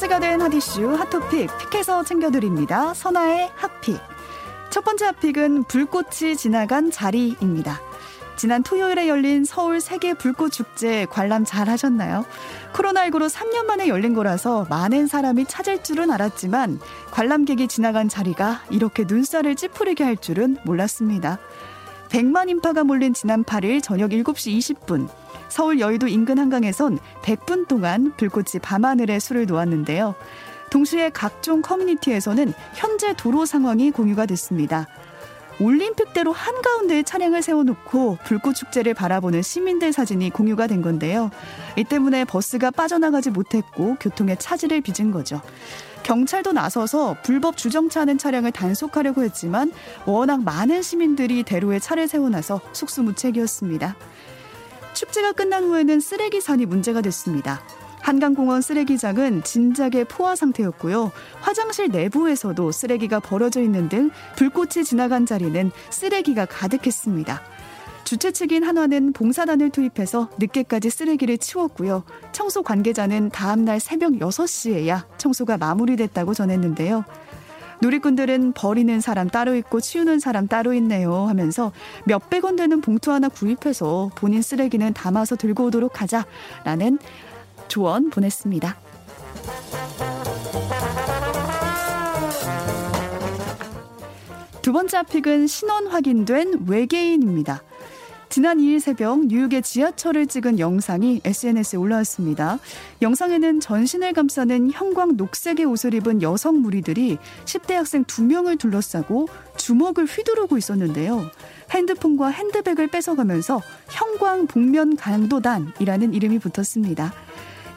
주목된 핫이슈 핫토픽 픽해서 챙겨드립니다. 선아의 핫픽. 첫 번째 핫픽은 불꽃이 지나간 자리입니다. 지난 토요일에 열린 서울 세계 불꽃 축제 관람 잘 하셨나요? 코로나19로 3년 만에 열린 거라서 많은 사람이 찾을 줄은 알았지만 관람객이 지나간 자리가 이렇게 눈살을 찌푸리게 할 줄은 몰랐습니다. 100만 인파가 몰린 지난 8일 저녁 7시 20분 서울 여의도 인근 한강에선 100분 동안 불꽃이 밤하늘에 술을 놓았는데요. 동시에 각종 커뮤니티에서는 현재 도로 상황이 공유가 됐습니다. 올림픽대로 한가운데에 차량을 세워놓고 불꽃 축제를 바라보는 시민들 사진이 공유가 된 건데요. 이 때문에 버스가 빠져나가지 못했고 교통에 차질을 빚은 거죠. 경찰도 나서서 불법 주정차하는 차량을 단속하려고 했지만 워낙 많은 시민들이 대로에 차를 세워놔서 속수무책이었습니다. 축제가 끝난 후에는 쓰레기 산이 문제가 됐습니다. 한강공원 쓰레기장은 진작에 포화 상태였고요. 화장실 내부에서도 쓰레기가 벌어져 있는 등 불꽃이 지나간 자리는 쓰레기가 가득했습니다. 주최 측인 한화는 봉사단을 투입해서 늦게까지 쓰레기를 치웠고요. 청소 관계자는 다음날 새벽 6시에야 청소가 마무리됐다고 전했는데요. 누리꾼들은 버리는 사람 따로 있고 치우는 사람 따로 있네요 하면서 몇백 원 되는 봉투 하나 구입해서 본인 쓰레기는 담아서 들고 오도록 하자라는 조언 보냈습니다. 두 번째 픽은 신원 확인된 외계인입니다. 지난 2일 새벽 뉴욕의 지하철을 찍은 영상이 SNS에 올라왔습니다. 영상에는 전신을 감싸는 형광 녹색의 옷을 입은 여성 무리들이 10대 학생 2명을 둘러싸고 주먹을 휘두르고 있었는데요. 핸드폰과 핸드백을 뺏어가면서 형광 복면 강도단이라는 이름이 붙었습니다.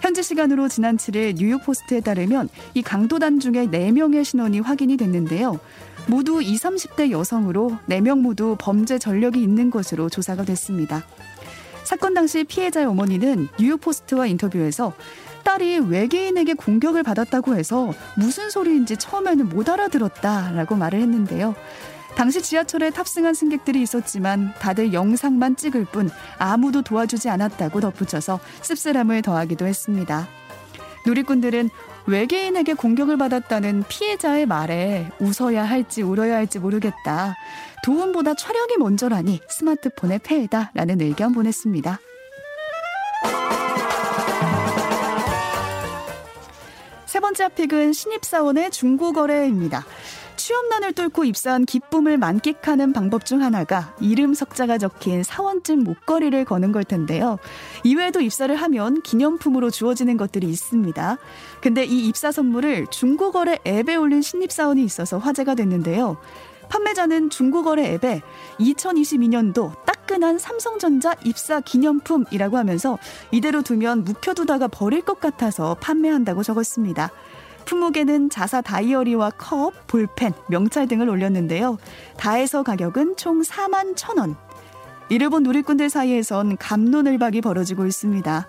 현지 시간으로 지난 7일 뉴욕 포스트에 따르면 이 강도단 중에 4명의 신원이 확인이 됐는데요. 모두 20, 30대 여성으로 4명 모두 범죄 전력이 있는 것으로 조사가 됐습니다. 사건 당시 피해자의 어머니는 뉴욕 포스트와 인터뷰에서 딸이 외계인에게 공격을 받았다고 해서 무슨 소리인지 처음에는 못 알아들었다라고 말을 했는데요. 당시 지하철에 탑승한 승객들이 있었지만 다들 영상만 찍을 뿐 아무도 도와주지 않았다고 덧붙여서 씁쓸함을 더하기도 했습니다. 누리꾼들은 외계인에게 공격을 받았다는 피해자의 말에 웃어야 할지 울어야 할지 모르겠다. 도움보다 촬영이 먼저라니 스마트폰의 폐해다 라는 의견 보냈습니다. 세 번째 픽은 신입사원의 중고거래입니다. 취업난을 뚫고 입사한 기쁨을 만끽하는 방법 중 하나가 이름 석자가 적힌 사원증 목걸이를 거는 걸 텐데요. 이외에도 입사를 하면 기념품으로 주어지는 것들이 있습니다. 근데 이 입사 선물을 중고거래 앱에 올린 신입사원이 있어서 화제가 됐는데요. 판매자는 중고거래 앱에 2022년도 따끈한 삼성전자 입사 기념품이라고 하면서 이대로 두면 묵혀두다가 버릴 것 같아서 판매한다고 적었습니다. 품목에는 자사 다이어리와 컵, 볼펜, 명찰 등을 올렸는데요. 다 해서 가격은 총 4만 1,000원. 이를 본 누리꾼들 사이에선 감론을박이 벌어지고 있습니다.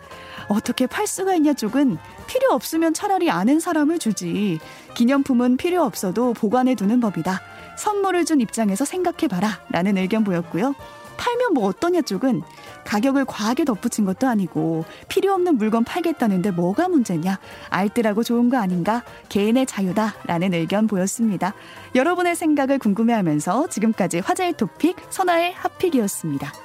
어떻게 팔 수가 있냐 쪽은 필요 없으면 차라리 아는 사람을 주지. 기념품은 필요 없어도 보관해 두는 법이다. 선물을 준 입장에서 생각해봐라. 라는 의견 보였고요. 팔면 뭐 어떠냐 쪽은 가격을 과하게 덧붙인 것도 아니고 필요 없는 물건 팔겠다는데 뭐가 문제냐 알뜰하고 좋은 거 아닌가 개인의 자유다라는 의견 보였습니다. 여러분의 생각을 궁금해하면서 지금까지 화제의 토픽 선아의 핫픽이었습니다.